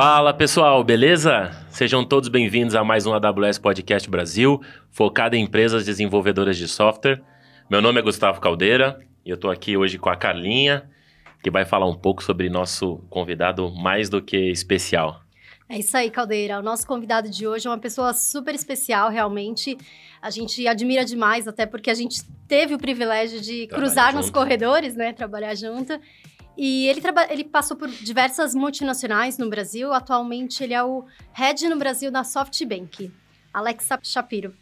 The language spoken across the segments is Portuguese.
Fala pessoal, beleza? Sejam todos bem-vindos a mais um AWS Podcast Brasil, focado em empresas desenvolvedoras de software. Meu nome é Gustavo Caldeira e eu estou aqui hoje com a Carlinha, que vai falar um pouco sobre nosso convidado mais do que especial. É isso aí, Caldeira. O nosso convidado de hoje é uma pessoa super especial, realmente. A gente admira demais, até porque a gente teve o privilégio de Trabalho cruzar junto. nos corredores, né? Trabalhar junto. E ele, ele passou por diversas multinacionais no Brasil. Atualmente, ele é o head no Brasil da SoftBank. Alex Shapiro.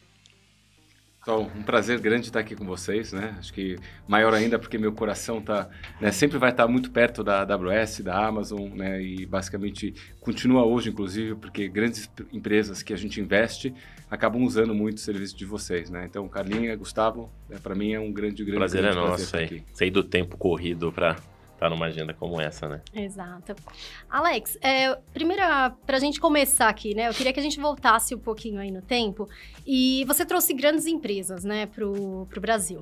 Então, um prazer grande estar aqui com vocês, né? Acho que maior ainda porque meu coração tá, né, sempre vai estar muito perto da AWS, da Amazon, né? E basicamente continua hoje, inclusive, porque grandes empresas que a gente investe acabam usando muito o serviço de vocês, né? Então, Carlinha, Gustavo, né, para mim é um grande, grande prazer grande é nosso, aí. Sei do tempo corrido para tá numa agenda como essa, né? Exato. Alex, é, primeira, pra gente começar aqui, né? Eu queria que a gente voltasse um pouquinho aí no tempo. E você trouxe grandes empresas, né, pro, pro Brasil.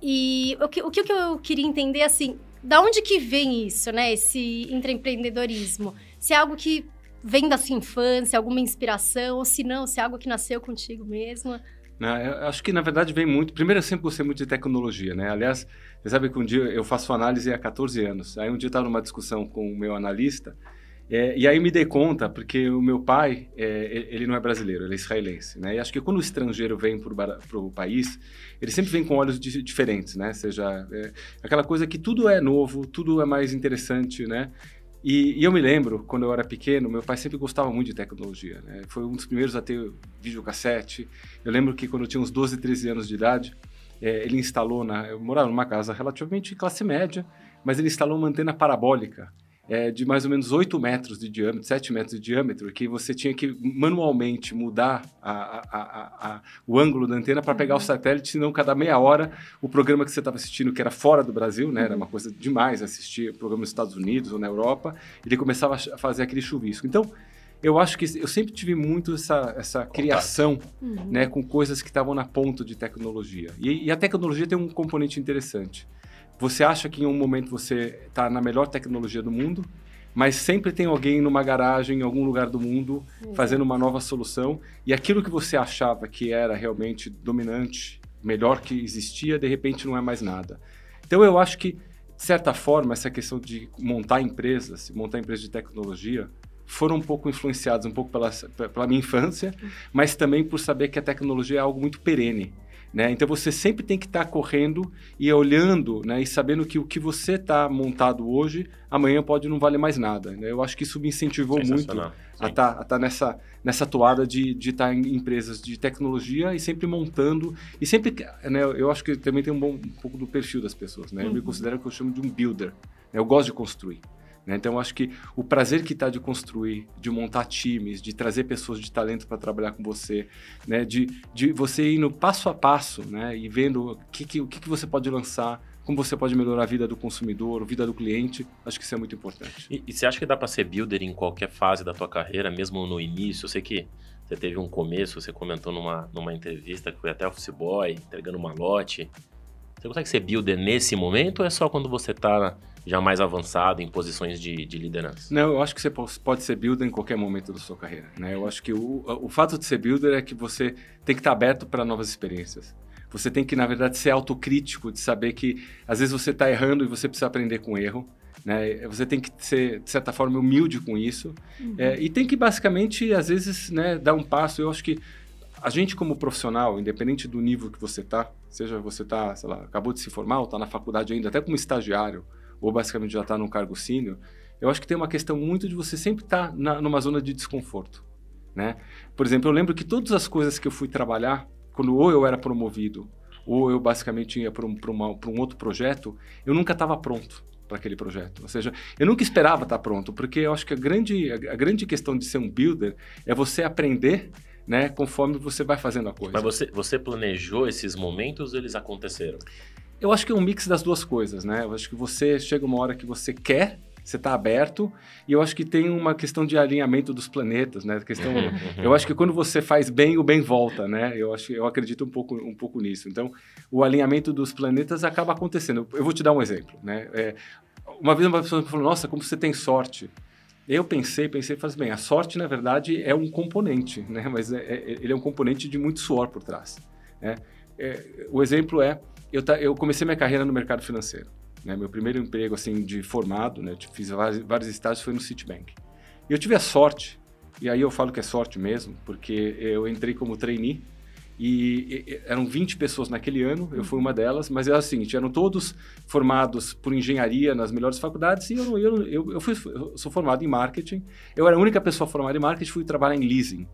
E o que, o que eu queria entender, assim, da onde que vem isso, né? Esse intraempreendedorismo? Se é algo que vem da sua infância, alguma inspiração, ou se não, se é algo que nasceu contigo mesmo? Né? Eu acho que, na verdade, vem muito... Primeiro, eu sempre gostei muito de tecnologia, né? Aliás, você sabe que um dia eu faço análise há 14 anos. Aí um dia eu estava numa discussão com o meu analista é, e aí me dei conta, porque o meu pai, é, ele não é brasileiro, ele é israelense, né? E acho que quando o estrangeiro vem para o país, ele sempre vem com olhos di diferentes, né? Seja é, aquela coisa que tudo é novo, tudo é mais interessante, né? E, e, eu me lembro, quando eu era pequeno, meu pai sempre gostava muito de tecnologia. Né? Foi um dos primeiros a ter videocassete. Eu lembro que quando eu tinha uns 12, 13 anos de idade, é, ele instalou, na, eu morava numa casa relativamente classe média, mas ele instalou uma antena parabólica é, de mais ou menos 8 metros de diâmetro, 7 metros de diâmetro, que você tinha que manualmente mudar a, a, a, o ângulo da antena para pegar o uhum. satélite, senão cada meia hora o programa que você estava assistindo, que era fora do Brasil, né, era uma coisa demais assistir programa nos Estados Unidos ou na Europa, ele começava a fazer aquele chuvisco. Então, eu acho que eu sempre tive muito essa, essa criação uhum. né, com coisas que estavam na ponta de tecnologia. E, e, a tecnologia tem um componente interessante. Você acha que em um momento você está na melhor tecnologia do mundo, mas sempre tem alguém numa garagem em algum lugar do mundo uhum. fazendo uma nova solução e aquilo que você achava que era realmente dominante, melhor que existia, de repente não é mais nada. Então eu acho que, de certa forma, essa questão de montar empresas, montar empresas de tecnologia, foram um pouco influenciados um pouco pela, pela minha infância, mas também por saber que a tecnologia é algo muito perene. Né? Então você sempre tem que estar tá correndo e olhando né? e sabendo que o que você está montado hoje, amanhã pode não valer mais nada. Né? Eu acho que isso me incentivou muito a estar tá, tá nessa, nessa toada de estar tá em empresas de tecnologia e sempre montando. E sempre, né? eu acho que também tem um, bom, um pouco do perfil das pessoas. Né? Eu me uhum. considero que eu chamo de um builder. Né? Eu gosto de construir. Né? Então, eu acho que o prazer que está de construir, de montar times, de trazer pessoas de talento para trabalhar com você, né? de, de você indo passo a passo né? e vendo o que, que, o que, que você pode lançar, como você pode melhorar a vida do consumidor, a vida do cliente, acho que isso é muito importante. E, e você acha que dá para ser builder em qualquer fase da tua carreira, mesmo no início? Eu sei que você teve um começo, você comentou numa, numa entrevista que foi até office boy, entregando uma lote. Você consegue ser builder nesse momento ou é só quando você está já mais avançado em posições de, de, liderança? Não, eu acho que você pode ser builder em qualquer momento da sua carreira. Né? Eu acho que o, o fato de ser builder é que você tem que estar aberto para novas experiências. Você tem que, na verdade, ser autocrítico, de saber que às vezes você está errando e você precisa aprender com o erro. Né? Você tem que ser, de certa forma, humilde com isso. Uhum. É, e tem que, basicamente, às vezes, né, dar um passo. Eu acho que a gente, como profissional, independente do nível que você está, seja você está, sei lá, acabou de se formar ou está na faculdade ainda, até como estagiário, ou basicamente já está num cargo sênior, eu acho que tem uma questão muito de você sempre estar tá numa zona de desconforto, né? Por exemplo, eu lembro que todas as coisas que eu fui trabalhar, quando ou eu era promovido, ou eu basicamente ia para um, um outro projeto, eu nunca estava pronto para aquele projeto. Ou seja, eu nunca esperava estar tá pronto, porque eu acho que a grande, a, a grande questão de ser um builder é você aprender né, conforme você vai fazendo a coisa. Mas você, você planejou esses momentos ou eles aconteceram? Eu acho que é um mix das duas coisas, né? Eu acho que você chega uma hora que você quer, você está aberto, e eu acho que tem uma questão de alinhamento dos planetas, né? Questão, eu acho que quando você faz bem, o bem volta, né? Eu acho, eu acredito um pouco, um pouco nisso. Então, o alinhamento dos planetas acaba acontecendo. Eu vou te dar um exemplo, né? É, uma vez uma pessoa me falou: Nossa, como você tem sorte Eu pensei, pensei, falei assim, bem, a sorte, na verdade, é um componente, né? Mas é, é, ele é um componente de muito suor por trás, né? É, o exemplo é, eu, eu comecei minha carreira no mercado financeiro. Né? Meu primeiro emprego, assim, de formado, né? Fiz vários, vários estágios, foi no Citibank. E eu tive a sorte, e aí eu falo que é sorte mesmo, porque eu entrei como trainee, e, e, eram 20 pessoas naquele ano, eu fui uma delas, mas era é o seguinte, eram todos formados por engenharia nas melhores faculdades e eu, eu, eu, eu, fui, eu sou formado em marketing, eu era a única pessoa formada em marketing, fui trabalhar em leasing.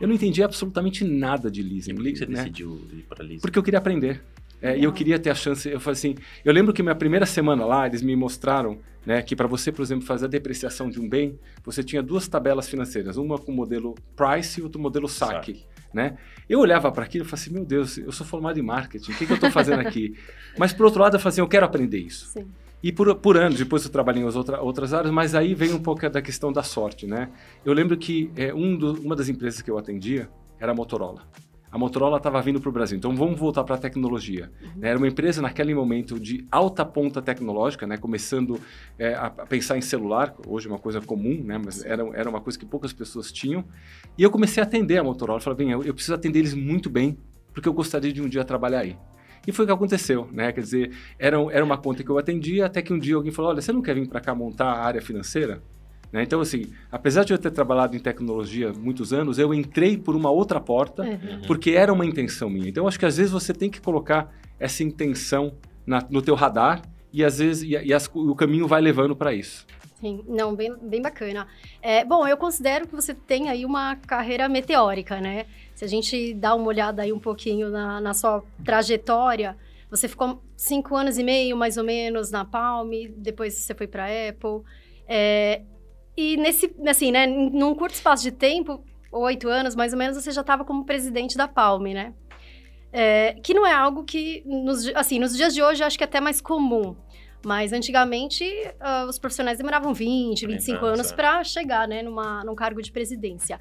Eu não entendi absolutamente nada de leasing. E por que você né? decidiu ir para leasing? Porque eu queria aprender. É, e eu queria ter a chance, eu falei assim, eu lembro que minha primeira semana lá, eles me mostraram né, que para você, por exemplo, fazer a depreciação de um bem, você tinha duas tabelas financeiras, uma com o modelo price e outra modelo saque. saque. Né? Eu olhava para aquilo e falava assim, meu Deus, eu sou formado em marketing, o que, que eu estou fazendo aqui? Mas por outro lado, eu falei assim, eu quero aprender isso. Sim. E por, por anos, depois eu trabalhei em outra, outras áreas, mas aí vem um pouco da questão da sorte, né? Eu lembro que é, um do, uma das empresas que eu atendia era a Motorola a Motorola estava vindo para o Brasil. Então vamos voltar para a tecnologia. Uhum. Era uma empresa naquele momento de alta ponta tecnológica, né? começando é, a, pensar em celular, hoje é uma coisa comum, né? mas era, era uma coisa que poucas pessoas tinham. E eu comecei a atender a Motorola. Falei, bem, eu, eu preciso atender eles muito bem, porque eu gostaria de um dia trabalhar aí. E foi o que aconteceu, né? Quer dizer, era, era uma conta que eu atendia, até que um dia alguém falou: Olha, você não quer vir para cá montar a área financeira? Né? Então, assim, apesar de eu ter trabalhado em tecnologia muitos anos, eu entrei por uma outra porta, uhum. porque era uma intenção minha. Então, acho que às vezes você tem que colocar essa intenção na, no teu radar e às vezes e, e as, o caminho vai levando para isso. Sim, não, bem, bem bacana. É, bom, eu considero que você tem aí uma carreira meteórica, né? Se a gente dá uma olhada aí um pouquinho na, na sua trajetória, você ficou cinco anos e meio, mais ou menos, na Palm, depois você foi para a Apple. É, e nesse, assim, né, num curto espaço de tempo, oito anos mais ou menos, você já estava como presidente da Palme, né? É, que não é algo que, nos, assim, nos dias de hoje, eu acho que é até mais comum. Mas antigamente, uh, os profissionais demoravam 20, 25 anos para chegar, né, numa, num cargo de presidência.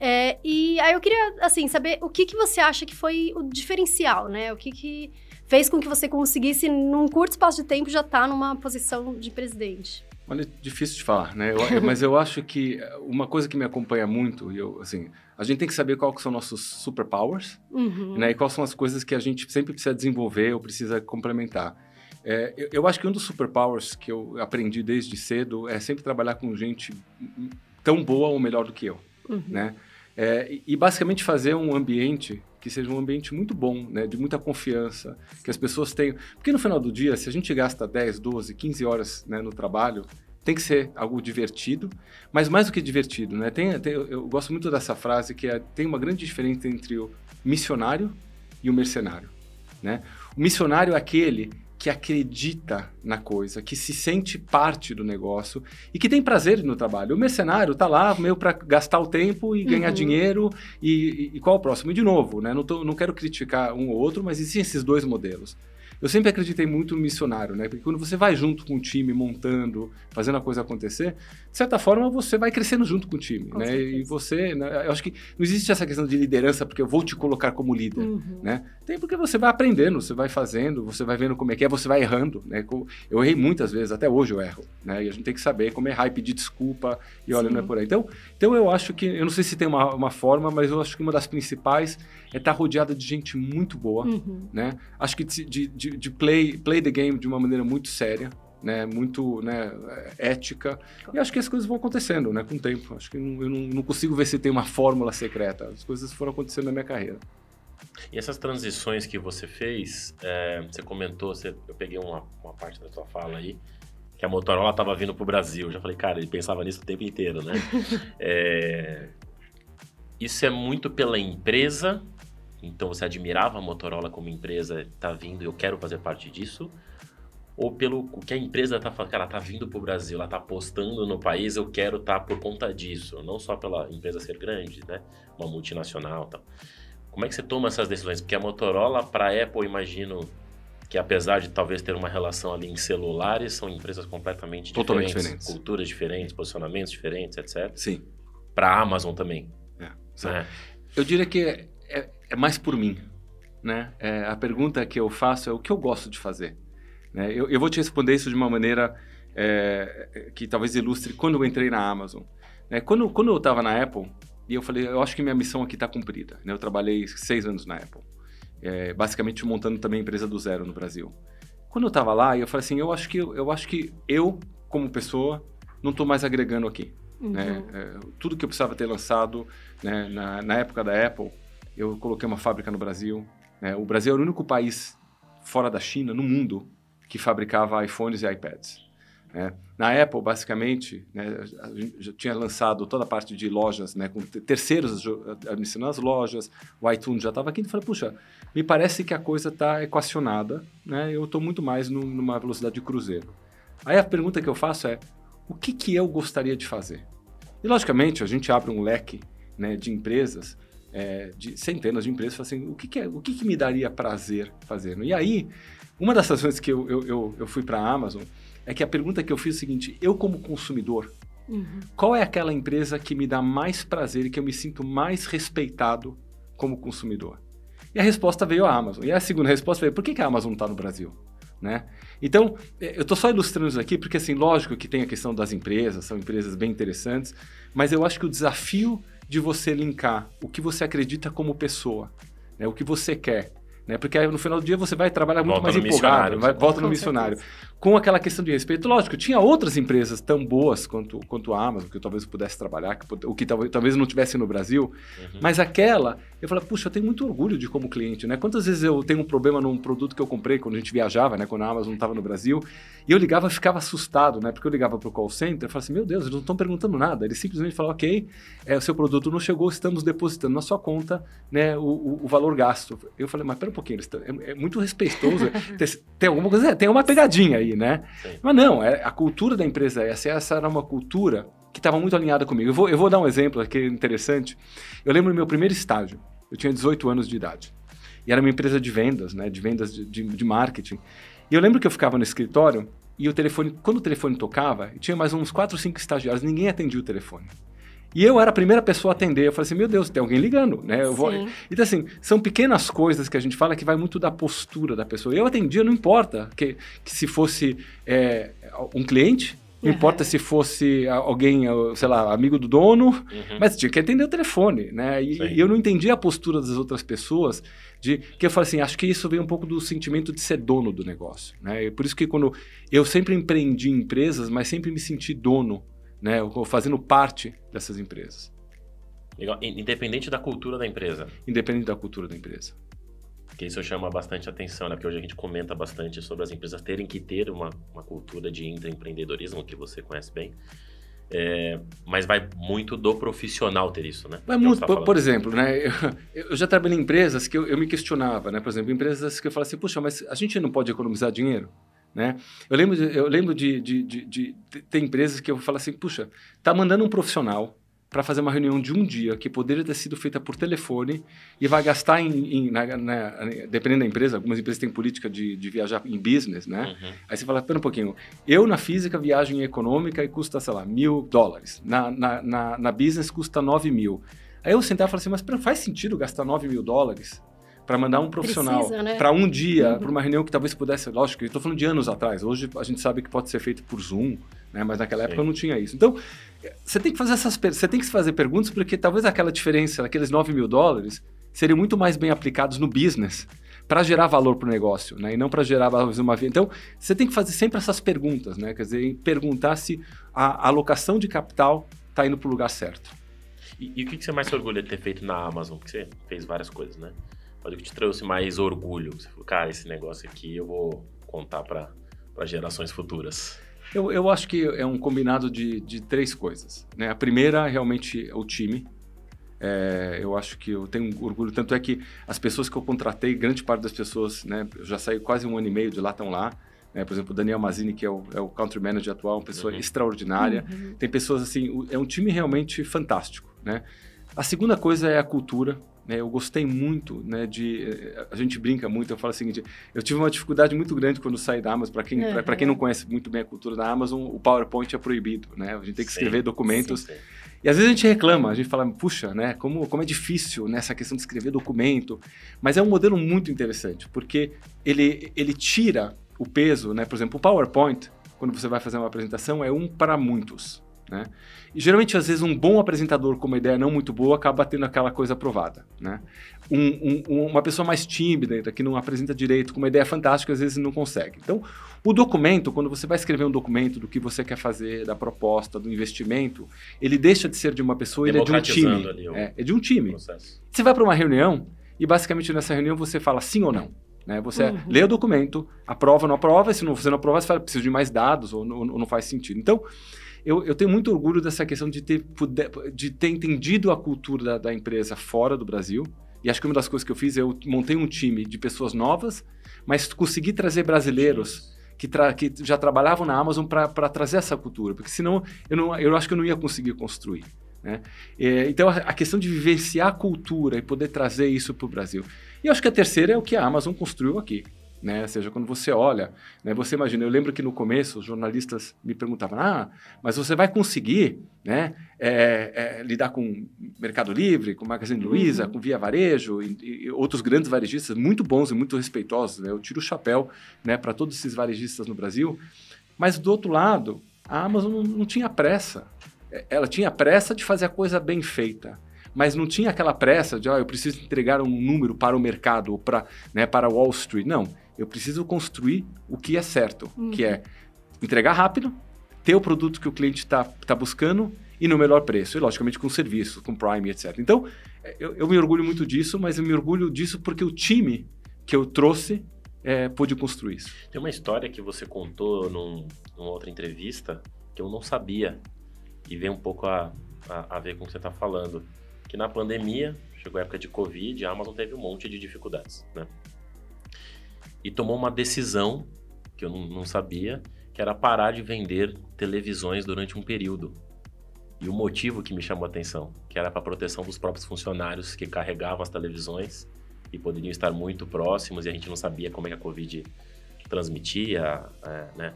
É, e aí eu queria, assim, saber o que, que você acha que foi o diferencial, né? O que, que fez com que você conseguisse, num curto espaço de tempo, já estar tá numa posição de presidente? Olha, difícil de falar, né? Eu, mas eu acho que uma coisa que me acompanha muito, e eu, assim, a gente tem que saber quais são nossos superpowers, uhum. né? E quais são as coisas que a gente sempre precisa desenvolver ou precisa complementar. É, eu, eu, acho que um dos superpowers que eu aprendi desde cedo é sempre trabalhar com gente tão boa ou melhor do que eu, uhum. né? É, e basicamente fazer um ambiente que seja um ambiente muito bom, né, de muita confiança, que as pessoas tenham. Porque no final do dia, se a gente gasta 10, 12, 15 horas né, no trabalho, tem que ser algo divertido, mas mais do que divertido, né? Tem, tem, eu gosto muito dessa frase que é, tem uma grande diferença entre o missionário e o mercenário, né? O missionário é aquele que acredita na coisa, que se sente parte do negócio e que tem prazer no trabalho. O mercenário está lá meio para gastar o tempo e ganhar uhum. dinheiro e, e, qual o próximo? E de novo, né? não, tô, não quero criticar um ou outro, mas existem esses dois modelos. Eu sempre acreditei muito no missionário, né? Porque quando você vai junto com o time, montando, fazendo a coisa acontecer, de certa forma você vai crescendo junto com o time, com né? Certeza. E você, né? eu acho que não existe essa questão de liderança porque eu vou te colocar como líder, uhum. né? Tem porque você vai aprendendo, você vai fazendo, você vai vendo como é que é, você vai errando, né? Eu errei muitas vezes, até hoje eu erro, né? E a gente tem que saber como errar e pedir desculpa e olha, Sim. não é por aí. Então, então eu acho que, eu não sei se tem uma, uma forma, mas eu acho que uma das principais é estar rodeada de gente muito boa, uhum. né? Acho que de, de de, play, play the game de uma maneira muito séria, né, muito né, ética. E acho que as coisas vão acontecendo né, com o tempo. Acho que não, eu não, não, consigo ver se tem uma fórmula secreta. As coisas foram acontecendo na minha carreira. E essas transições que você fez, é, você comentou, você, eu peguei uma, uma parte da sua fala aí, que a Motorola estava vindo para o Brasil. Eu já falei, cara, ele pensava nisso o tempo inteiro, né? é, isso é muito pela empresa então você admirava a Motorola como empresa, tá vindo, eu quero fazer parte disso? Ou pelo que a empresa tá falando, cara, tá vindo pro Brasil, ela tá apostando no país, eu quero estar tá por conta disso, não só pela empresa ser grande, né? Uma multinacional, tal. Como é que você toma essas decisões? Porque a Motorola para a Apple, imagino que apesar de talvez ter uma relação ali em celulares, são empresas completamente Totalmente diferentes, diferentes, culturas diferentes, posicionamentos diferentes, etc. Sim. Para a Amazon também. É, né? Eu diria que é, é mais por mim. Né? É, a pergunta que eu faço é o que eu gosto de fazer. Né? Eu, eu, vou te responder isso de uma maneira é, que talvez ilustre quando eu entrei na Amazon. Né? Quando, quando eu estava na Apple, e eu falei, eu acho que minha missão aqui está cumprida. Né? Eu trabalhei seis anos na Apple, é, basicamente montando também a empresa do zero no Brasil. Quando eu estava lá, eu falei assim, eu acho que eu acho que eu como pessoa não estou mais agregando aqui. Uhum. Né? É, tudo que eu precisava ter lançado né, na, na, época da Apple, eu coloquei uma fábrica no Brasil. Né? O Brasil era o único país fora da China, no mundo, que fabricava iPhones e iPads. Né? Na Apple, basicamente, né, já tinha lançado toda a parte de lojas, né, com terceiros administrando as lojas, o iTunes já estava aqui, e falei, puxa, me parece que a coisa está equacionada, né, eu estou muito mais no, numa velocidade de cruzeiro. Aí a pergunta que eu faço é, o que, que eu gostaria de fazer? E, logicamente, a gente abre um leque né, de empresas, é, de centenas de empresas, assim, o que, que, é, o que, que me daria prazer fazendo? E aí, uma das razões que eu, eu, eu, eu fui para a Amazon é que a pergunta que eu fiz é o seguinte, eu como consumidor, uhum. qual é aquela empresa que me dá mais prazer e que eu me sinto mais respeitado como consumidor? E a resposta veio a Amazon. E a segunda resposta veio, por que, que a Amazon está no Brasil? Né? Então, é, eu estou só ilustrando isso aqui porque, assim, lógico que tem a questão das empresas, são empresas bem interessantes, mas eu acho que o desafio de você linkar o que você acredita como pessoa, né, o que você quer, né? Porque aí, no final do dia você vai trabalhar muito volta mais empolgado, vai, volta no missionário. Com aquela questão de respeito, lógico, tinha outras empresas tão boas quanto, quanto a Amazon, que eu talvez pudesse trabalhar, que, o que talvez, talvez não tivesse no Brasil, uhum. mas aquela, eu falei, puxa, eu tenho muito orgulho de como cliente, né? Quantas vezes eu tenho um problema num produto que eu comprei quando a gente viajava, né? Quando a Amazon não estava no Brasil, e eu ligava e ficava assustado, né? Porque eu ligava para o call center e falava assim, meu Deus, eles não estão perguntando nada. Eles simplesmente falavam, ok, é, o seu produto não chegou, estamos depositando na sua conta né, o, o, o valor gasto. Eu falei, mas pera um pouquinho, é, é muito respeitoso. tem, tem, alguma coisa, tem uma pegadinha aí, né? Sim. Mas não, é, a cultura da empresa é essa. Essa era uma cultura que estava muito alinhada comigo. Eu vou, eu vou dar um exemplo aqui interessante. Eu lembro do meu primeiro estágio. Eu tinha 18 anos de idade. E era uma empresa de vendas, né? De vendas de, de, de marketing. E eu lembro que eu ficava no escritório e o telefone, quando o telefone tocava, tinha mais uns 4 ou 5 estagiários, ninguém atendia o telefone. E eu era a primeira pessoa a atender. Eu falei assim, meu Deus, tem alguém ligando, né? Eu vou... Então, assim, são pequenas coisas que a gente fala que vai muito da postura da pessoa. Eu atendia, não importa que, que se fosse é, um cliente, não uhum. importa se fosse alguém, sei lá, amigo do dono, uhum. mas tinha que atender o telefone, né? E, e, eu não entendia a postura das outras pessoas, de que eu falei assim, acho que isso vem um pouco do sentimento de ser dono do negócio, né? E por isso que quando eu sempre empreendi empresas, mas sempre me senti dono né, fazendo parte dessas empresas. Legal. Independente da cultura da empresa. Independente da cultura da empresa. Porque isso chama bastante atenção, né? Porque hoje a gente comenta bastante sobre as empresas terem que ter uma, uma cultura de intraempreendedorismo, que você conhece bem. É, mas vai muito do profissional ter isso, né? Vai muito, tá por, por, exemplo, né? Eu, eu, já trabalhei em empresas que eu, eu, me questionava, né? Por exemplo, empresas que eu falava assim, puxa, mas a gente não pode economizar dinheiro? Né? Eu lembro, de, eu lembro de, de, de, de ter empresas que eu falo assim, puxa, tá mandando um profissional para fazer uma reunião de um dia que poderia ter sido feita por telefone e vai gastar em, em na, na, dependendo da empresa, algumas empresas têm política de, de viajar em business, né? Uhum. Aí você fala, pera um pouquinho, eu na física viagem econômica e custa, sei lá, mil dólares, na, na, na, na business custa nove mil. Aí eu sentava e falei assim, mas pera, faz sentido gastar nove mil dólares para mandar um profissional né? para um dia, uhum. para uma reunião que talvez pudesse, lógico, eu estou falando de anos atrás. Hoje a gente sabe que pode ser feito por Zoom, né? Mas naquela Sim. época não tinha isso. Então você tem que fazer essas, você tem que fazer perguntas porque talvez aquela diferença, aqueles 9 mil dólares, seriam muito mais bem aplicados no business para gerar valor para o negócio, né? E não para gerar uma venda. Então, você tem que fazer sempre essas perguntas, né? Quer dizer, perguntar se a alocação de capital está indo para o lugar certo. E, e, o que você mais se orgulha de ter feito na Amazon? Porque você fez várias coisas, né? Mas o que te trouxe mais orgulho? Você falou, cara, esse negócio aqui eu vou contar para gerações futuras. Eu, eu acho que é um combinado de, de três coisas. Né? A primeira, realmente, é o time. É, eu acho que eu tenho orgulho. Tanto é que as pessoas que eu contratei, grande parte das pessoas, né, eu já saí quase um ano e meio de lá, estão lá. Né? Por exemplo, o Daniel Mazini, que é o, é o country manager atual, uma pessoa uhum. extraordinária. Uhum. Tem pessoas assim, é um time realmente fantástico. Né? A segunda coisa é a cultura. Né, eu gostei muito né, de. Eh, a gente brinca muito, eu falo o seguinte: eu tive uma dificuldade muito grande quando saí da Amazon. Para quem, uhum. quem não conhece muito bem a cultura da Amazon, o PowerPoint é proibido. Né? A gente tem que escrever sim, documentos. Sim, sim. E às vezes a gente reclama, a gente fala, puxa, né, como, como é difícil nessa questão de escrever documento. Mas é um modelo muito interessante, porque ele, ele tira o peso, né? Por exemplo, o PowerPoint, quando você vai fazer uma apresentação, é um para muitos. Né? E geralmente, às vezes, um bom apresentador com uma ideia não muito boa acaba tendo aquela coisa aprovada. Né? Um, um, uma pessoa mais tímida, que não apresenta direito, com uma ideia fantástica, às vezes não consegue. Então, o documento, quando você vai escrever um documento do que você quer fazer, da proposta, do investimento, ele deixa de ser de uma pessoa, ele é de um time. Ali, é, é, de um time. Processo. Você vai para uma reunião e, basicamente, nessa reunião você fala sim ou não. Né? Você uhum. lê o documento, aprova ou não aprova, se não, você não aprova, você fala, preciso de mais dados ou, ou não faz sentido. Então, eu, eu, tenho muito orgulho dessa questão de ter, de ter entendido a cultura da, da, empresa fora do Brasil. E acho que uma das coisas que eu fiz, eu montei um time de pessoas novas, mas consegui trazer brasileiros que, tra que já trabalhavam na Amazon para trazer essa cultura, porque senão eu, não, eu acho que eu não ia conseguir construir. Né? É, então, a, a questão de vivenciar a cultura e poder trazer isso para o Brasil. E eu acho que a terceira é o que a Amazon construiu aqui. Né? Ou seja, quando você olha, né, você imagina, eu lembro que no começo os jornalistas me perguntavam, ah, mas você vai conseguir né, é, é, lidar com Mercado Livre, com Magazine Luiza, uhum. com Via Varejo e, e, outros grandes varejistas muito bons e muito respeitosos. Né? Eu tiro o chapéu né, para todos esses varejistas no Brasil. Mas do outro lado, a Amazon não, não tinha pressa. É, ela tinha pressa de fazer a coisa bem feita mas não tinha aquela pressa de, ó, oh, eu preciso entregar um número para o mercado ou para, né, para Wall Street. Não. Eu preciso construir o que é certo, uhum. que é entregar rápido, ter o produto que o cliente está tá buscando e no melhor preço. E, logicamente, com serviço, com Prime, etc. Então, eu, eu, me orgulho muito disso, mas eu me orgulho disso porque o time que eu trouxe é, pôde construir isso. Tem uma história que você contou num, numa outra entrevista que eu não sabia e vem um pouco a, a, a ver com o que você está falando. Que na pandemia, chegou a época de Covid, a Amazon teve um monte de dificuldades, né? E tomou uma decisão que eu não, sabia, que era parar de vender televisões durante um período. E o motivo que me chamou a atenção, que era para proteção dos próprios funcionários que carregavam as televisões e poderiam estar muito próximos e a gente não sabia como é que a Covid transmitia, é, né?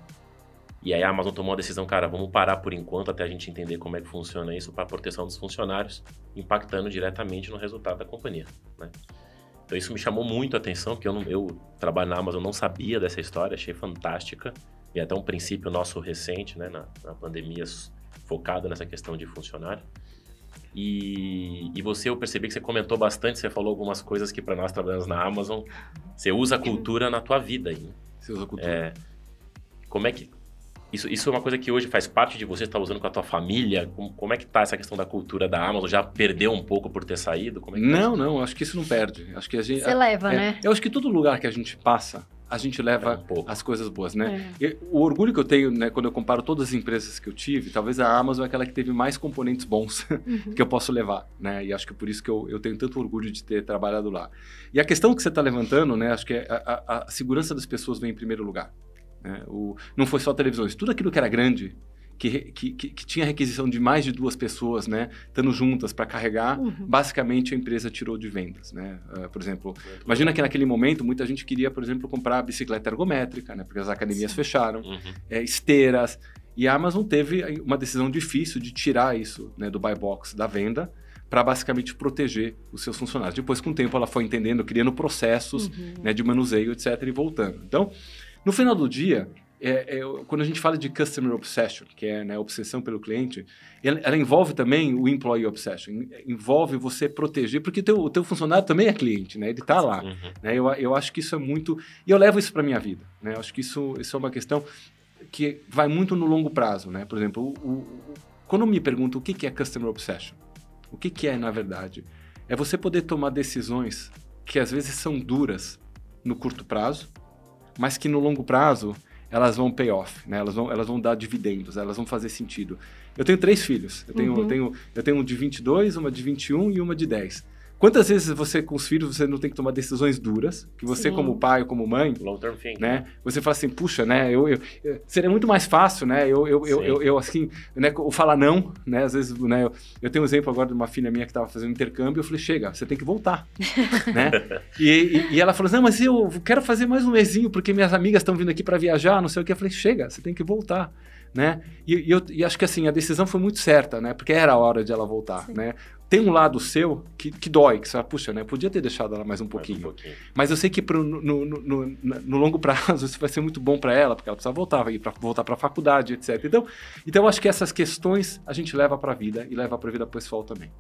E aí a Amazon tomou a decisão, cara, vamos parar por enquanto até a gente entender como é que funciona isso para proteção dos funcionários, impactando diretamente no resultado da companhia, né? Então isso me chamou muito a atenção, porque eu, não, eu trabalho na Amazon, não sabia dessa história, achei fantástica. E até um princípio nosso recente, né, na, na pandemia, focado nessa questão de funcionário. E, e, você, eu percebi que você comentou bastante, você falou algumas coisas que para nós trabalhamos na Amazon, você usa a cultura na tua vida aí. Né? Você usa a cultura. É, como é que isso, isso é uma coisa que hoje faz parte de você, está usando com a tua família? Como, como, é que tá essa questão da cultura da Amazon? Já perdeu um pouco por ter saído? É tá não, tá não, acho que isso não perde. Acho que a gente, você a, leva, é, né? Eu acho que todo lugar que a gente passa, a gente leva é um as coisas boas, né? É. o orgulho que eu tenho, né, quando eu comparo todas as empresas que eu tive, talvez a Amazon é aquela que teve mais componentes bons uhum. que eu posso levar, né? E acho que é por isso que eu, eu tenho tanto orgulho de ter trabalhado lá. E a questão que você está levantando, né? Acho que é a, a, a segurança das pessoas vem em primeiro lugar. Né? O, não foi só televisões, tudo aquilo que era grande, que, que, que, que, tinha requisição de mais de duas pessoas, né, estando juntas para carregar, uhum. basicamente a empresa tirou de vendas, né? Uh, por exemplo, imagina que naquele momento muita gente queria, por exemplo, comprar bicicleta ergométrica, né, porque as academias Sim. fecharam, uhum. é, esteiras, e a Amazon teve uma decisão difícil de tirar isso, né, do buy box da venda, para basicamente proteger os seus funcionários. Depois, com o tempo, ela foi entendendo, criando processos uhum. né, de manuseio, etc., e voltando. Então, no final do dia, é, é, quando a gente fala de customer obsession, que é né, obsessão pelo cliente, ela, ela, envolve também o employee obsession, envolve você proteger, porque teu, o teu funcionário também é cliente, né? Ele está lá. Uhum. Né? Eu, eu acho que isso é muito... E eu levo isso para minha vida, né? Eu acho que isso, isso é uma questão que vai muito no longo prazo, né? Por exemplo, o, o, quando me perguntam o que, que é customer obsession, o que, que é, na verdade? É você poder tomar decisões que às vezes são duras no curto prazo, mas que no longo prazo elas vão pay off, né? Elas vão, elas vão dar dividendos, elas vão fazer sentido. Eu tenho três filhos. Eu tenho, uhum. eu tenho, eu tenho um de 22, uma de 21 e uma de 10. Quantas vezes você, com os filhos, você não tem que tomar decisões duras, que você, Sim. como pai ou como mãe, Long term thinking. né? Você fala assim, puxa, né? Eu, eu, eu seria muito mais fácil, né? Eu, eu, eu, eu, eu, assim, né? Eu falar não, né? Às vezes, né? Eu, eu tenho um exemplo agora de uma filha minha que estava fazendo intercâmbio, eu falei, chega, você tem que voltar, né? E, e, e, ela falou assim, não, mas eu quero fazer mais um mesinho, porque minhas amigas estão vindo aqui para viajar, não sei o que. Eu falei, chega, você tem que voltar né? E, e, eu, e acho que assim, a decisão foi muito certa, né? Porque era a hora de ela voltar, Sim. né? Tem um lado seu que, que dói, que você fala, puxa, né? Podia ter deixado ela mais um pouquinho. Mais um pouquinho. Mas eu sei que pro, no, no, no, no, longo prazo isso vai ser muito bom para ela, porque ela precisa voltar, pra, voltar para a faculdade, etc. Então, então eu acho que essas questões a gente leva para a vida e leva para a vida pessoal também.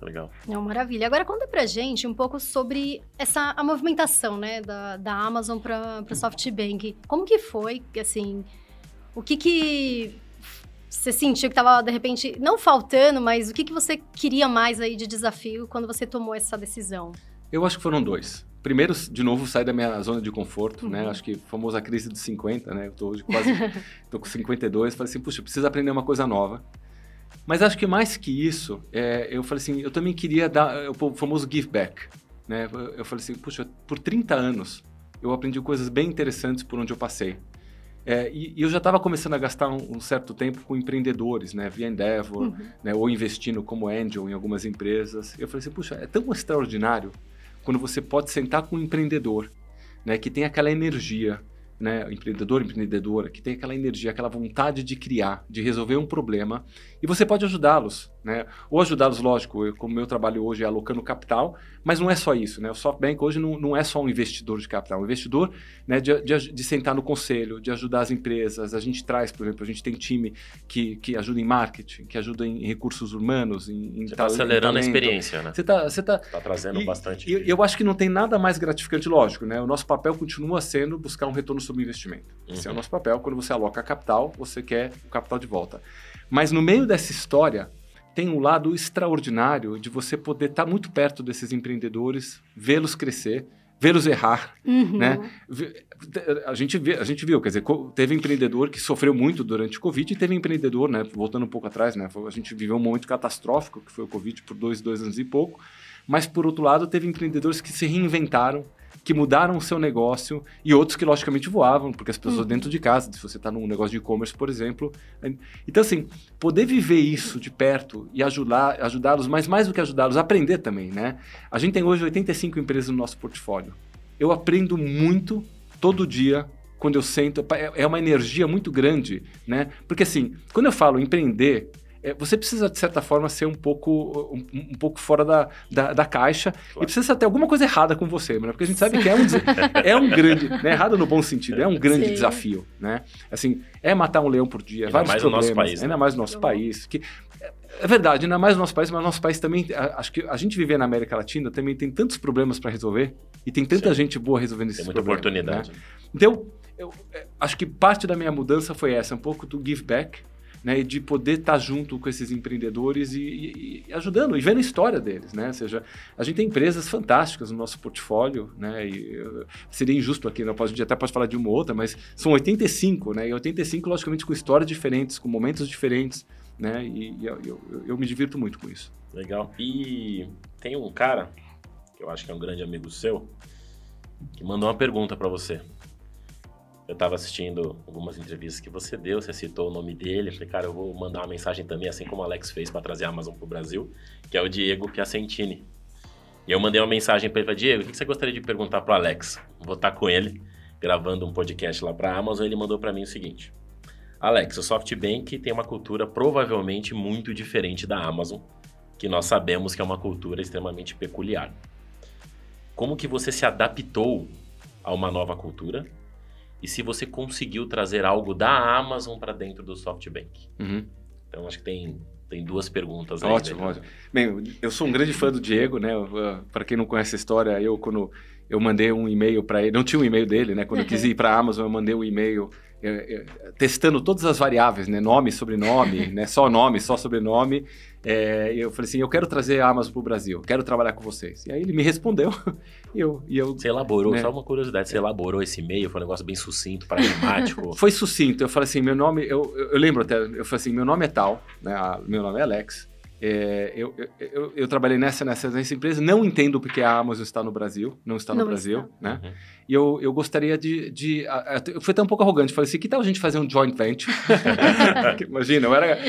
Legal. É uma maravilha. Agora conta pra gente um pouco sobre essa a movimentação, né, da, da Amazon para o SoftBank. Como que foi, assim, o que que você sentiu que estava, de repente, não faltando, mas o que, que você queria mais aí de desafio quando você tomou essa decisão? Eu acho que foram dois. Primeiro, de novo, sair da minha zona de conforto, né? uhum. né? Acho que famosa crise dos 50, né? Eu tô hoje quase, tô com 52, falei assim, puxa, preciso aprender uma coisa nova. Mas acho que mais que isso, é, eu falei assim, eu também queria dar o famoso give back, né? Eu falei assim, puxa, por 30 anos eu aprendi coisas bem interessantes por onde eu passei. É, e, e, eu já estava começando a gastar um, um, certo tempo com empreendedores, né, via Endeavor, uhum. né, ou investindo como angel em algumas empresas. Eu falei assim, puxa, é tão extraordinário quando você pode sentar com um empreendedor, né, que tem aquela energia, né, empreendedor, empreendedora, que tem aquela energia, aquela vontade de criar, de resolver um problema, e você pode ajudá-los, né? Ou ajudá-los, lógico, eu, como meu trabalho hoje é alocando capital, mas não é só isso, né? O SoftBank hoje não, não é só um investidor de capital, é um investidor né, de, de, de, sentar no conselho, de ajudar as empresas. A gente traz, por exemplo, a gente tem time que, que ajuda em marketing, que ajuda em recursos humanos, em, em Você está acelerando a experiência, né? Você está você tá, tá trazendo e, bastante. E, eu acho que não tem nada mais gratificante, lógico, né? O nosso papel continua sendo buscar um retorno sobre investimento. Uhum. Esse é o uhum. nosso papel. Quando você aloca capital, você quer o capital de volta. Mas no meio dessa história, tem um lado extraordinário de você poder estar tá muito perto desses empreendedores, vê-los crescer, vê-los errar, uhum. né? A gente, vê, a gente viu, quer dizer, teve empreendedor que sofreu muito durante o Covid e teve empreendedor, né? Voltando um pouco atrás, né? A gente viveu um momento catastrófico, que foi o Covid por dois, dois anos e pouco. Mas, por outro lado, teve empreendedores que se reinventaram, que mudaram o seu negócio e outros que, logicamente, voavam, porque as pessoas uhum. dentro de casa, se você está num negócio de e-commerce, por exemplo. Então, assim, poder viver isso de perto e ajudar, ajudá-los, mas mais do que ajudá-los, aprender também, né? A gente tem hoje 85 empresas no nosso portfólio. Eu aprendo muito todo dia quando eu sento, é, é uma energia muito grande, né? Porque assim, quando eu falo empreender, é, você precisa, de certa forma, ser um pouco, um, um pouco fora da, da, da caixa claro. e precisa ter alguma coisa errada com você, né? porque a gente sabe que é um, é um grande, né? errado no bom sentido, é um grande Sim. desafio, né? Assim, é matar um leão por dia, ainda vários mais problemas, no nosso país, ainda né? mais no nosso país, que é verdade, ainda mais no nosso país, mas no nosso país também, acho que a gente viver na América Latina também tem tantos problemas para resolver e tem tanta Sim. gente boa resolvendo esses tem muita problemas. oportunidade. Né? Então, eu, é, acho que parte da minha mudança foi essa, um pouco do give back, né, e de poder estar tá junto com esses empreendedores e, e, ajudando e vendo a história deles, né? Ou seja, a gente tem empresas fantásticas no nosso portfólio, né? E uh, seria injusto aqui, não a gente até pode falar de uma ou outra, mas são 85, né? E 85 logicamente com histórias diferentes, com momentos diferentes, né? E, e eu, eu, eu me divirto muito com isso. Legal. E tem um cara que eu acho que é um grande amigo seu que mandou uma pergunta para você. Eu estava assistindo algumas entrevistas que você deu, você citou o nome dele. Eu falei, cara, eu vou mandar uma mensagem também, assim como o Alex fez para trazer a Amazon para o Brasil, que é o Diego Piacentini. E eu mandei uma mensagem para ele, falei, Diego, o que você gostaria de perguntar para o Alex? Vou estar com ele, gravando um podcast lá para a Amazon, ele mandou para mim o seguinte. Alex, o SoftBank tem uma cultura provavelmente muito diferente da Amazon, que nós sabemos que é uma cultura extremamente peculiar. Como que você se adaptou a uma nova cultura e se você conseguiu trazer algo da Amazon para dentro do SoftBank. Uhum. Então, acho que tem, tem duas perguntas aí. Ótimo, ótimo. Bem, eu sou um grande fã do Diego, né? Para quem não conhece a história, eu quando eu mandei um e-mail para ele, não tinha um e-mail dele, né? Quando eu quis ir para a Amazon, eu mandei um e-mail é, é, testando todas as variáveis, né? Nome, sobrenome, né? Só nome, só sobrenome. É, eu falei assim, eu quero trazer a Amazon para o Brasil, quero trabalhar com vocês. E aí ele me respondeu e eu... E eu você elaborou, né? só uma curiosidade, você elaborou esse e-mail, foi um negócio bem sucinto, pragmático? foi sucinto, eu falei assim, meu nome, eu, eu, lembro até, eu falei assim, meu nome é tal, né? meu nome é Alex, é, eu, eu, eu, trabalhei nessa, nessa, nessa, empresa, não entendo porque a Amazon está no Brasil, não está no não Brasil, está. né? Uhum. E eu, eu gostaria de, de. Eu fui até um pouco arrogante, falei assim: que tal a gente fazer um joint venture? Imagina, eu era.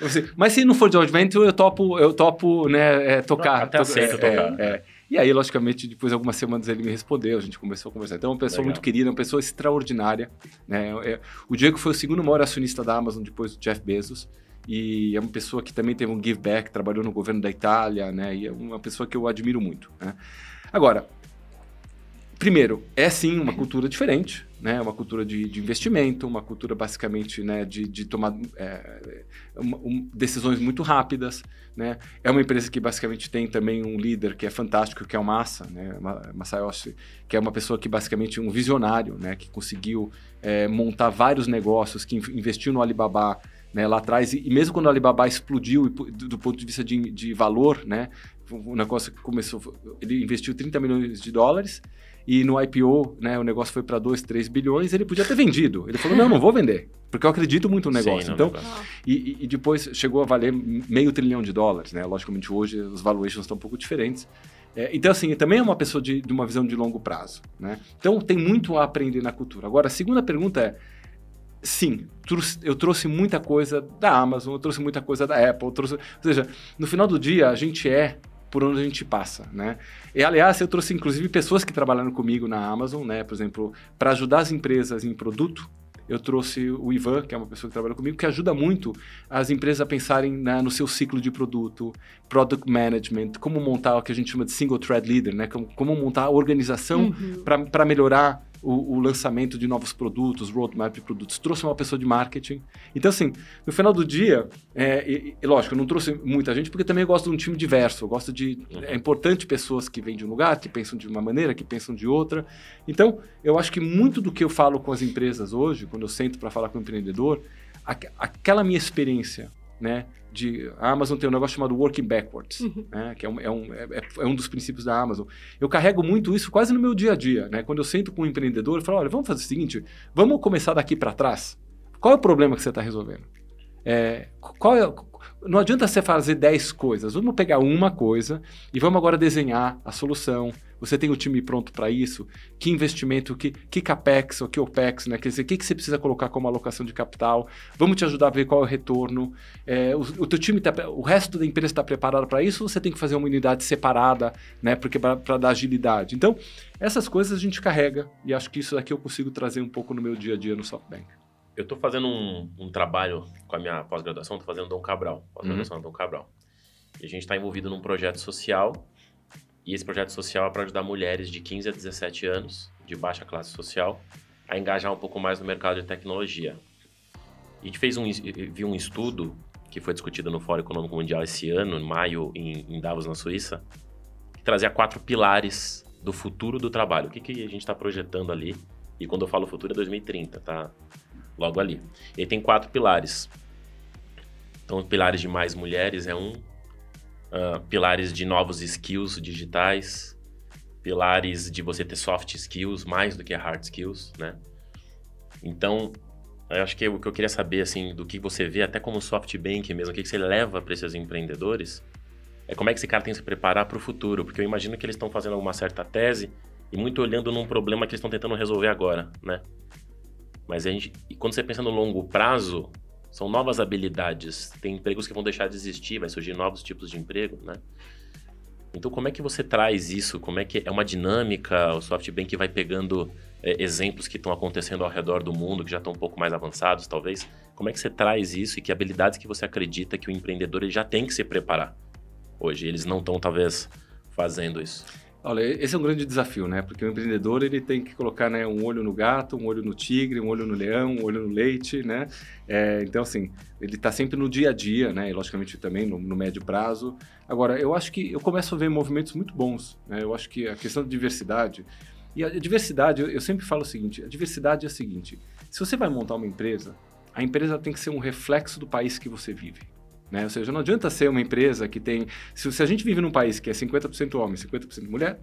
Eu assim, mas se não for joint venture, eu topo, eu topo né, é, tocar. Até aceito é, tocar. É, e aí, logicamente, depois de algumas semanas ele me respondeu, a gente começou a conversar. Então, é uma pessoa Legal. muito querida, uma pessoa extraordinária. Né? É, o Diego foi o segundo maior acionista da Amazon depois do Jeff Bezos. E é uma pessoa que também teve um give back, trabalhou no governo da Itália, né? E é uma pessoa que eu admiro muito, né? Agora, primeiro, é sim uma cultura diferente, né? Uma cultura de, de investimento, uma cultura basicamente né, de, de tomar é, um, decisões muito rápidas, né? É uma empresa que basicamente tem também um líder que é fantástico, que é o Massa, né? Masayoshi, que é uma pessoa que basicamente um visionário, né? Que conseguiu é, montar vários negócios, que investiu no Alibaba né, lá atrás, e, mesmo quando o Alibaba explodiu do, do ponto de vista de, de valor, né, o negócio começou, ele investiu 30 milhões de dólares, e no IPO, né, o negócio foi para 2, 3 bilhões, ele podia ter vendido. Ele falou, não, não vou vender, porque eu acredito muito no negócio. Sim, então, negócio. E, e, depois chegou a valer meio trilhão de dólares, né? Logicamente, hoje os valuations estão um pouco diferentes. É, então, assim, também é uma pessoa de, de, uma visão de longo prazo, né? Então, tem muito a aprender na cultura. Agora, a segunda pergunta é, sim, eu trouxe muita coisa da Amazon, eu trouxe muita coisa da Apple, trouxe, ou seja, no final do dia a gente é por onde a gente passa, né? E aliás, eu trouxe inclusive pessoas que trabalharam comigo na Amazon, né? Por exemplo, para ajudar as empresas em produto, eu trouxe o Ivan, que é uma pessoa que trabalha comigo, que ajuda muito as empresas a pensarem na, no seu ciclo de produto, product management, como montar o que a gente chama de single thread leader, né? Como, como montar a organização uhum. para melhorar o, o, lançamento de novos produtos, roadmap de produtos, trouxe uma pessoa de marketing. Então, assim, no final do dia, é, e, e, lógico, eu não trouxe muita gente, porque também eu gosto de um time diverso. Eu gosto de. Uhum. É importante pessoas que vêm de um lugar, que pensam de uma maneira, que pensam de outra. Então, eu acho que muito do que eu falo com as empresas hoje, quando eu sento para falar com o empreendedor, aquela minha experiência né? De, a Amazon tem um negócio chamado Working Backwards, uhum. né? que é um, é, um, é, é, um dos princípios da Amazon. Eu carrego muito isso quase no meu dia a dia. Né? Quando eu sento com um empreendedor, eu falo, olha, vamos fazer o seguinte, vamos começar daqui para trás. Qual é o problema que você está resolvendo? É, qual é, não adianta você fazer 10 coisas. Vamos pegar uma coisa e vamos agora desenhar a solução. Você tem o time pronto para isso? Que investimento, que, que capex ou que opex, né? Quer dizer, o que, que você precisa colocar como alocação de capital? Vamos te ajudar a ver qual é o retorno. É, o, o teu time, tá, o resto da empresa está preparado para isso? Ou você tem que fazer uma unidade separada, né? Porque para dar agilidade. Então, essas coisas a gente carrega e acho que isso daqui eu consigo trazer um pouco no meu dia a dia no SoftBank. Eu estou fazendo um, um, trabalho com a minha pós-graduação, estou fazendo Dom Cabral, pós-graduação uhum. Dom Cabral. E a gente está envolvido num projeto social, e esse projeto social é para ajudar mulheres de 15 a 17 anos, de baixa classe social, a engajar um pouco mais no mercado de tecnologia. A gente fez um, viu um estudo que foi discutido no Fórum Econômico Mundial esse ano, em maio, em, em Davos, na Suíça, que trazia quatro pilares do futuro do trabalho. O que, que a gente está projetando ali? E quando eu falo futuro é 2030, tá? logo ali. Ele tem quatro pilares. Então, pilares de mais mulheres é um, uh, pilares de novos skills digitais, pilares de você ter soft skills mais do que hard skills, né? Então, eu acho que o que eu queria saber, assim, do que você vê, até como SoftBank mesmo, o que você leva para esses empreendedores, é como é que esse cara tem que se preparar para o futuro, porque eu imagino que eles estão fazendo alguma certa tese e muito olhando num problema que eles estão tentando resolver agora, né? Mas a gente, e quando você pensa no longo prazo, são novas habilidades. Tem empregos que vão deixar de existir, vai surgir novos tipos de emprego, né? Então, como é que você traz isso? Como é que é uma dinâmica? O SoftBank vai pegando é, exemplos que estão acontecendo ao redor do mundo, que já estão um pouco mais avançados, talvez. Como é que você traz isso e que habilidades que você acredita que o empreendedor ele já tem que se preparar hoje? Eles não estão, talvez, fazendo isso. Olha, esse é um grande desafio, né? Porque o empreendedor ele tem que colocar né, um olho no gato, um olho no tigre, um olho no leão, um olho no leite, né? É, então, assim, ele está sempre no dia a dia, né? E, logicamente, também no, no, médio prazo. Agora, eu acho que eu começo a ver movimentos muito bons, né? Eu acho que a questão da diversidade... E a diversidade, eu, eu sempre falo o seguinte, a diversidade é a seguinte, se você vai montar uma empresa, a empresa tem que ser um reflexo do país que você vive. Né? Ou seja, não adianta ser uma empresa que tem. Se, se a gente vive num país que é 50% homem, 50% mulher,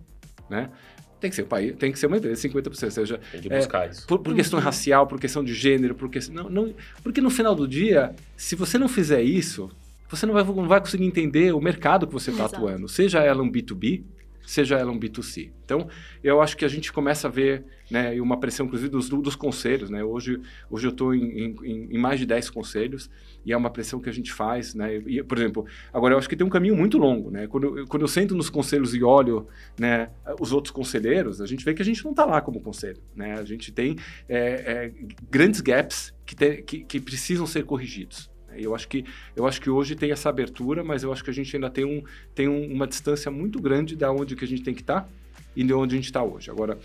né? Tem que ser um país, tem que ser uma empresa 50%, ou seja, tem que buscar é, isso. Por, por questão racial, por questão de gênero, por questão, não, não, porque no final do dia, se você não fizer isso, você não vai, não vai conseguir entender o mercado que você está atuando, seja ela um B2B, seja ela um B2C. Então, eu acho que a gente começa a ver né, uma pressão, inclusive, dos, dos conselhos. Né? Hoje, hoje eu estou em, em, em, mais de 10 conselhos e é uma pressão que a gente faz. Né? E, por exemplo, agora eu acho que tem um caminho muito longo. Né? Quando, eu, quando eu sento nos conselhos e olho né, os outros conselheiros, a gente vê que a gente não está lá como conselho. Né? A gente tem é, é, grandes gaps que, te, que, que precisam ser corrigidos. Eu acho que eu acho que hoje tem essa abertura, mas eu acho que a gente ainda tem, um, tem um, uma distância muito grande da onde que a gente tem que estar tá e de onde a gente está hoje. Agora,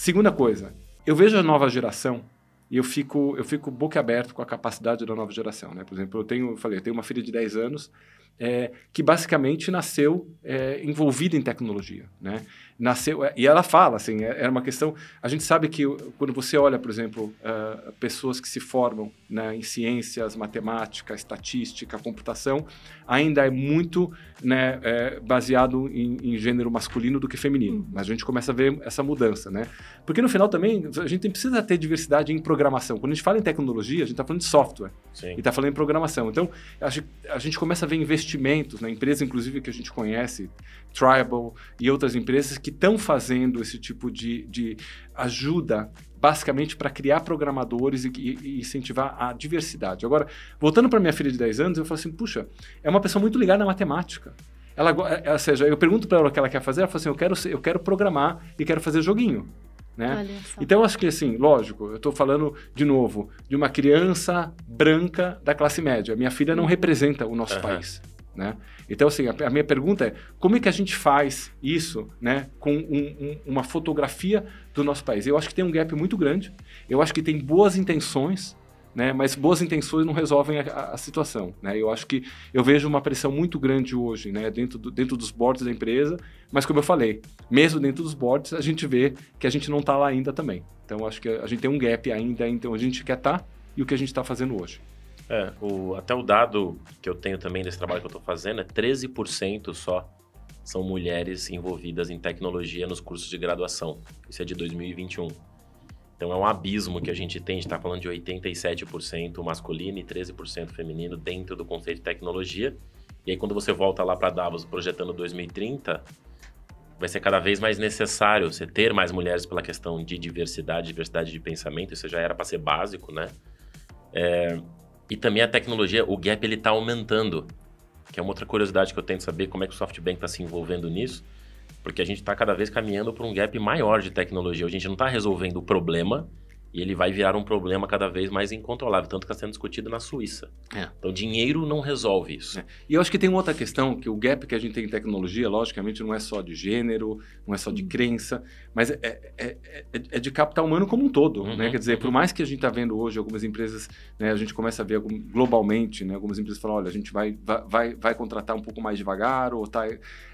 segunda coisa, eu vejo a nova geração e eu fico eu fico boca aberto com a capacidade da nova geração, né? Por exemplo, eu tenho, eu falei, eu tenho uma filha de 10 anos é, que basicamente nasceu é, envolvida em tecnologia, né? Nasceu e ela fala assim, é, era uma questão. A gente sabe que quando você olha, por exemplo, uh, pessoas que se formam né, em ciências, matemática, estatística, computação, ainda é muito né, é, baseado em, em, gênero masculino do que feminino. Uhum. Mas a gente começa a ver essa mudança, né? Porque no final também a gente precisa ter diversidade em programação. Quando a gente fala em tecnologia, a gente está falando de software Sim. e está falando em programação. Então a gente, a gente começa a ver investimentos na né, empresa, inclusive que a gente conhece, Tribal e outras empresas que estão fazendo esse tipo de, de ajuda basicamente para criar programadores e, e, incentivar a diversidade. Agora, voltando para minha filha de 10 anos, eu falo assim, puxa, é uma pessoa muito ligada à matemática. Ela, é, ou seja, eu pergunto para ela o que ela quer fazer, ela fala assim, eu quero, eu quero programar e quero fazer joguinho. Né? Então, acho que assim, lógico, eu estou falando de novo de uma criança branca da classe média. Minha filha não uhum. representa o nosso uhum. país. Né? Então, assim, a, a, minha pergunta é, como é que a gente faz isso né, com um, um, uma fotografia do nosso país? Eu acho que tem um gap muito grande, eu acho que tem boas intenções, né, mas boas intenções não resolvem a, a, a, situação. Né? Eu acho que eu vejo uma pressão muito grande hoje né, dentro, do, dentro dos boards da empresa, mas como eu falei, mesmo dentro dos boards, a gente vê que a gente não está lá ainda também. Então, acho que a, gente tem um gap ainda entre onde a gente quer estar tá e o que a gente está fazendo hoje. É, o, até o dado que eu tenho também desse trabalho que eu estou fazendo é 13% só são mulheres envolvidas em tecnologia nos cursos de graduação. Isso é de 2021. Então é um abismo que a gente tem, a gente está falando de 87% masculino e 13% feminino dentro do conceito de tecnologia. E aí quando você volta lá para Davos projetando 2030, vai ser cada vez mais necessário você ter mais mulheres pela questão de diversidade, diversidade de pensamento, isso já era para ser básico, né? É, e também a tecnologia, o gap ele está aumentando, que é uma outra curiosidade que eu tenho de saber como é que o SoftBank está se envolvendo nisso, porque a gente está cada vez caminhando para um gap maior de tecnologia. A gente não está resolvendo o problema, e ele vai virar um problema cada vez mais incontrolável, tanto que está sendo discutido na Suíça. É. Então, dinheiro não resolve isso. É. E eu acho que tem uma outra questão, que o gap que a gente tem em tecnologia, logicamente, não é só de gênero, não é só de hum. crença, mas é, é, é, é de capital humano como um todo. Né? Uhum, né? Quer dizer, uhum. por mais que a gente está vendo hoje algumas empresas, né, a gente começa a ver globalmente, né, algumas empresas falam, olha, a gente vai, vai, vai contratar um pouco mais devagar, ou tá...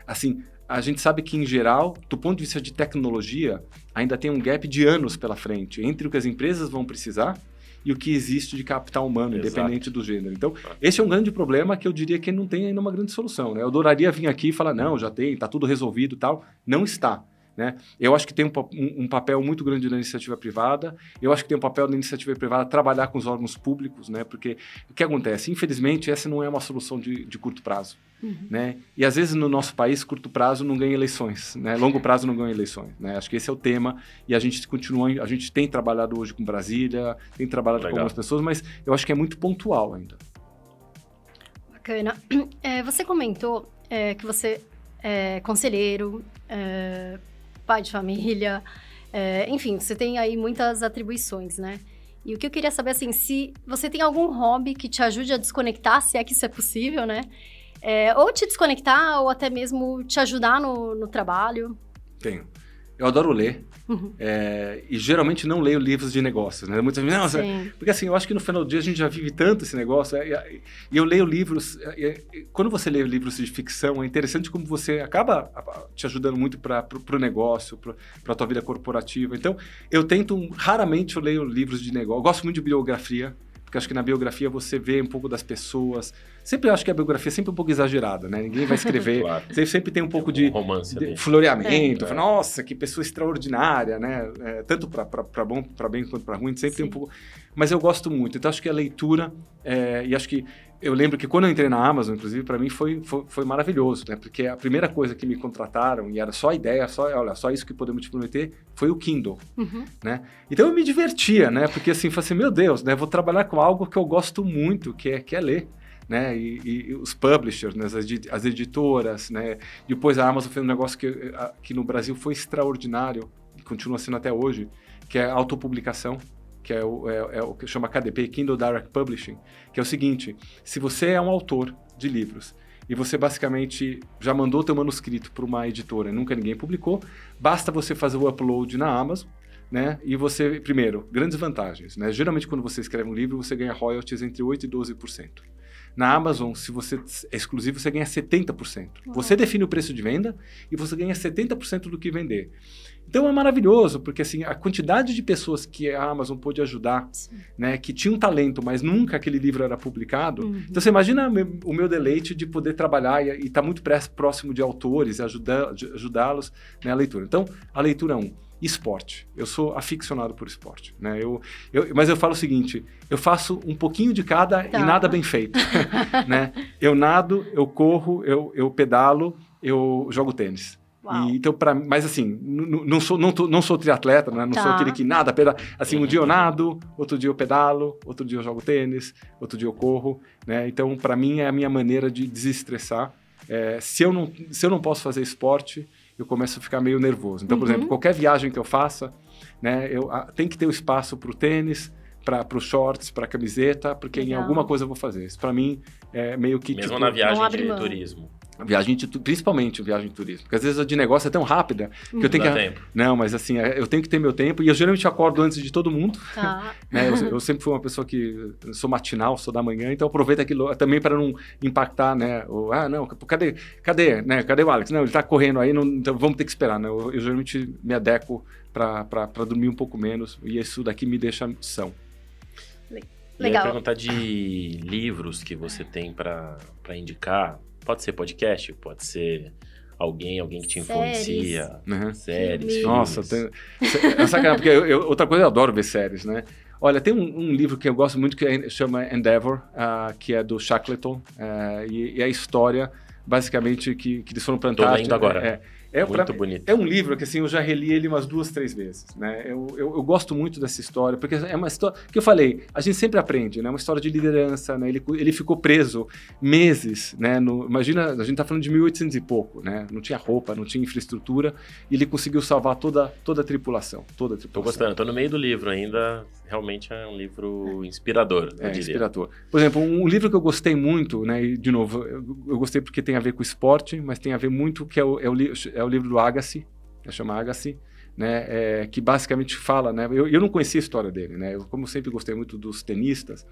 Assim, a gente sabe que, em geral, do ponto de vista de tecnologia, ainda tem um gap de anos pela frente entre o que as empresas vão precisar e o que existe de capital humano, Exato. independente do gênero. Então, esse é um grande problema que eu diria que não tem ainda uma grande solução. Né? Eu adoraria vir aqui e falar, não, já tem, está tudo resolvido tal. Não está. Né? Eu acho que tem um, um, um, papel muito grande da iniciativa privada, eu acho que tem um papel da iniciativa privada trabalhar com os órgãos públicos, né? porque o que acontece? Infelizmente, essa não é uma solução de, de curto prazo. Uhum. Né? E às vezes no nosso país, curto prazo não ganha eleições, né? longo prazo não ganha eleições. Né? Acho que esse é o tema e a gente continua, a gente tem trabalhado hoje com Brasília, tem trabalhado Legal. com algumas pessoas, mas eu acho que é muito pontual ainda. Bacana. É, você comentou é, que você é conselheiro, é, pai de família, é, enfim, você tem aí muitas atribuições, né? E o que eu queria saber, assim, se você tem algum hobby que te ajude a desconectar, se é que isso é possível, né? É, ou te desconectar, ou até mesmo te ajudar no, no trabalho? Tenho. Eu adoro ler. Uhum. É, e geralmente não leio livros de negócios, né? Muitas vezes, não, porque assim, eu acho que no final do dia a gente já vive tanto esse negócio. É, e eu leio livros. É, quando você lê livros de ficção, é interessante como você acaba te ajudando muito para o negócio, para a tua vida corporativa. Então, eu tento, raramente eu leio livros de negócio. Eu gosto muito de biografia porque acho que na biografia você vê um pouco das pessoas. Sempre acho que a biografia é sempre um pouco exagerada, né? Ninguém vai escrever. claro. Você sempre tem um pouco tem um de, romance de floreamento. É. Nossa, que pessoa extraordinária, né? É, tanto para bom, para bem quanto para ruim, sempre Sim. tem um pouco. Mas eu gosto muito. Então acho que a leitura é, e acho que eu lembro que quando eu entrei na Amazon, inclusive, para mim foi, foi, foi, maravilhoso, né? Porque a primeira coisa que me contrataram, e era só a ideia, só, olha, só isso que podemos te prometer, foi o Kindle, uhum. né? Então eu me divertia, né? Porque assim, falei assim, meu Deus, né? Vou trabalhar com algo que eu gosto muito, que é, que é ler. Né, e, e, os publishers, né, as, as, editoras, né, depois a Amazon fez um negócio que, que no Brasil foi extraordinário, e continua sendo até hoje, que é a autopublicação que é o, é, é o que chama KDP, Kindle Direct Publishing, que é o seguinte: se você é um autor de livros e você basicamente já mandou teu manuscrito para uma editora, nunca ninguém publicou, basta você fazer o upload na Amazon, né? E você, primeiro, grandes vantagens, né? Geralmente quando você escreve um livro, você ganha royalties entre 8 e 12%. Na Amazon, se você é exclusivo, você ganha 70%. Uhum. Você define o preço de venda e você ganha 70% do que vender. Então é maravilhoso, porque assim, a quantidade de pessoas que a Amazon pôde ajudar, né, que tinham talento, mas nunca aquele livro era publicado. Uhum. Então você imagina o meu deleite de poder trabalhar e estar tá muito próximo de autores e ajudá-los na leitura. Então, a leitura é um esporte. Eu sou aficionado por esporte, né? Eu, eu, mas eu falo o seguinte: eu faço um pouquinho de cada tá. e nada bem feito, né? Eu nado, eu corro, eu, eu pedalo, eu jogo tênis. E, então, para, mas assim, não sou, não, não sou triatleta, né? não tá. sou aquele que nada, pedala. Assim, um dia eu nado, outro dia eu pedalo, outro dia eu jogo tênis, outro dia eu corro, né? Então, para mim é a minha maneira de desestressar. É, se eu não, se eu não posso fazer esporte, eu começo a ficar meio nervoso. Então, por uhum. exemplo, qualquer viagem que eu faça, né, eu a, tem que ter o um espaço para o tênis, para os shorts, para a camiseta, porque Legal. em alguma coisa eu vou fazer. Isso para mim é meio que mesmo tipo, na viagem de turismo. Viagem de, principalmente viagem de turismo. Porque às vezes a de negócio é tão rápida que eu tenho que. Tempo. Não, mas assim, é, eu tenho que ter meu tempo. E eu geralmente acordo antes de todo mundo. Tá. né? eu, eu, sempre fui uma pessoa que sou matinal, sou da manhã, então aproveito aquilo também para não impactar, né? O, ah, não, cadê, cadê, né? Cadê o Alex? Não, ele está correndo aí, não, então vamos ter que esperar, né? Eu, eu geralmente me adequo para dormir um pouco menos e isso daqui me deixa são. Legal. Eu ia perguntar de livros que você tem para indicar Pode ser podcast, pode ser alguém, alguém que te influencia, séries, uhum. séries Nossa, tem... é sacanagem, porque eu, eu, outra coisa eu adoro ver séries, né? Olha, tem um, um, livro que eu gosto muito que é, chama Endeavor, uh, que é do Shackleton, uh, e, e, a história, basicamente, que, que eles foram plantados. Estou lendo agora. É, é, muito pra, bonito. É um livro que assim eu já reli ele umas duas, três vezes, né? Eu, eu, eu, gosto muito dessa história porque é uma história que eu falei, a gente sempre aprende, né? Uma história de liderança, né? Ele, ele ficou preso meses, né? No, imagina, a gente tá falando de 1800 e pouco, né? Não tinha roupa, não tinha infraestrutura e ele conseguiu salvar toda toda a tripulação, toda a tripulação. Tô gostando, tô no meio do livro ainda. Realmente é um livro inspirador. É, inspirador. Por exemplo, um livro que eu gostei muito, né? E, de novo, eu, eu, gostei porque tem a ver com esporte, mas tem a ver muito que é o, é o, é o livro do Agassi, que chama Agassi, né, é, que basicamente fala, né, eu, eu não conhecia a história dele, né, eu, como sempre gostei muito dos tenistas,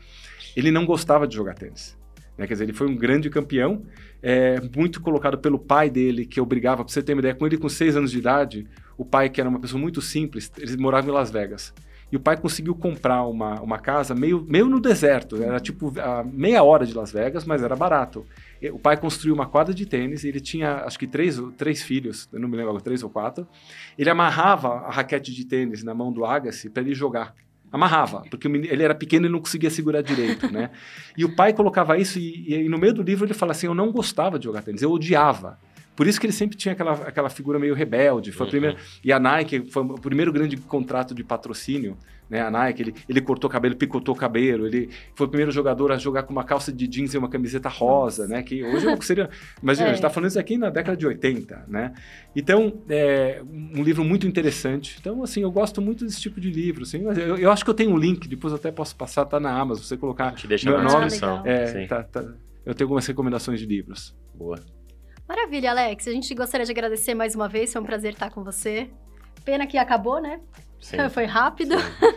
ele não gostava de jogar tênis. Né, quer dizer, ele foi um grande campeão, é, muito colocado pelo pai dele, que obrigava, para você ter uma ideia, com ele com seis anos de idade, o pai, que era uma pessoa muito simples, eles moravam em Las Vegas. E o pai conseguiu comprar uma, uma casa meio, meio no deserto, era tipo a meia hora de Las Vegas, mas era barato. O pai construiu uma quadra de tênis, ele tinha acho que três, três filhos, não me lembro, três ou quatro. Ele amarrava a raquete de tênis na mão do Agassi para ele jogar. Amarrava, porque ele era pequeno e não conseguia segurar direito, né? E o pai colocava isso e, e no meio do livro ele fala assim, eu não gostava de jogar tênis, eu odiava. Por isso que ele sempre tinha aquela, aquela figura meio rebelde. Foi uhum. a primeira, e a Nike foi o primeiro grande contrato de patrocínio. Né? A Nike, ele, ele cortou cabelo, picotou cabelo. Ele foi o primeiro jogador a jogar com uma calça de jeans e uma camiseta rosa, né? Que hoje é seria. Imagina, é. a gente está falando isso aqui na década de 80, né? Então, é um livro muito interessante. Então, assim, eu gosto muito desse tipo de livro. Assim, eu, eu acho que eu tenho um link, depois eu até posso passar, tá na Amazon. Você colocar. Te deixa meu na nome, descrição. É, tá, tá, eu tenho algumas recomendações de livros. Boa. Maravilha, Alex. A gente gostaria de agradecer mais uma vez. Foi um prazer estar com você. Pena que acabou, né? Sim. Foi rápido. Sim.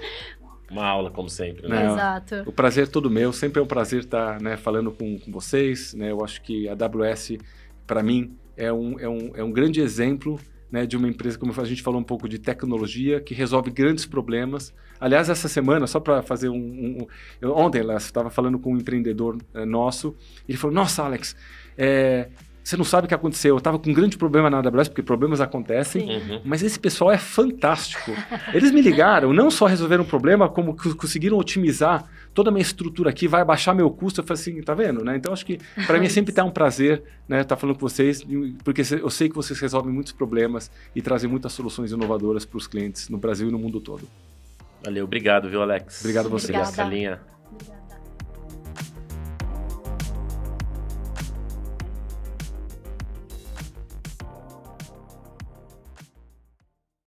Uma aula, como sempre, né? Exato. O prazer é todo meu. Sempre é um prazer estar né, falando com, com vocês. Né? Eu acho que a AWS, para mim, é um, é, um, é um grande exemplo né, de uma empresa, como a gente falou um pouco de tecnologia, que resolve grandes problemas. Aliás, essa semana, só para fazer um, um, eu, ontem, eu estava falando com um empreendedor é, nosso, ele falou: Nossa, Alex, é, você não sabe o que aconteceu. Eu estava com um grande problema na AWS, porque problemas acontecem, uhum. mas esse pessoal é fantástico. Eles me ligaram, não só resolveram o problema, como conseguiram otimizar toda a minha estrutura aqui, vai baixar meu custo. Eu falei assim, tá vendo? Né? Então, acho que para mim é sempre tá um prazer né, estar tá falando com vocês, porque eu sei que vocês resolvem muitos problemas e trazem muitas soluções inovadoras para os clientes no Brasil e no mundo todo. Valeu, obrigado, viu, Alex? Obrigado a você. Obrigada. Linha. Obrigada.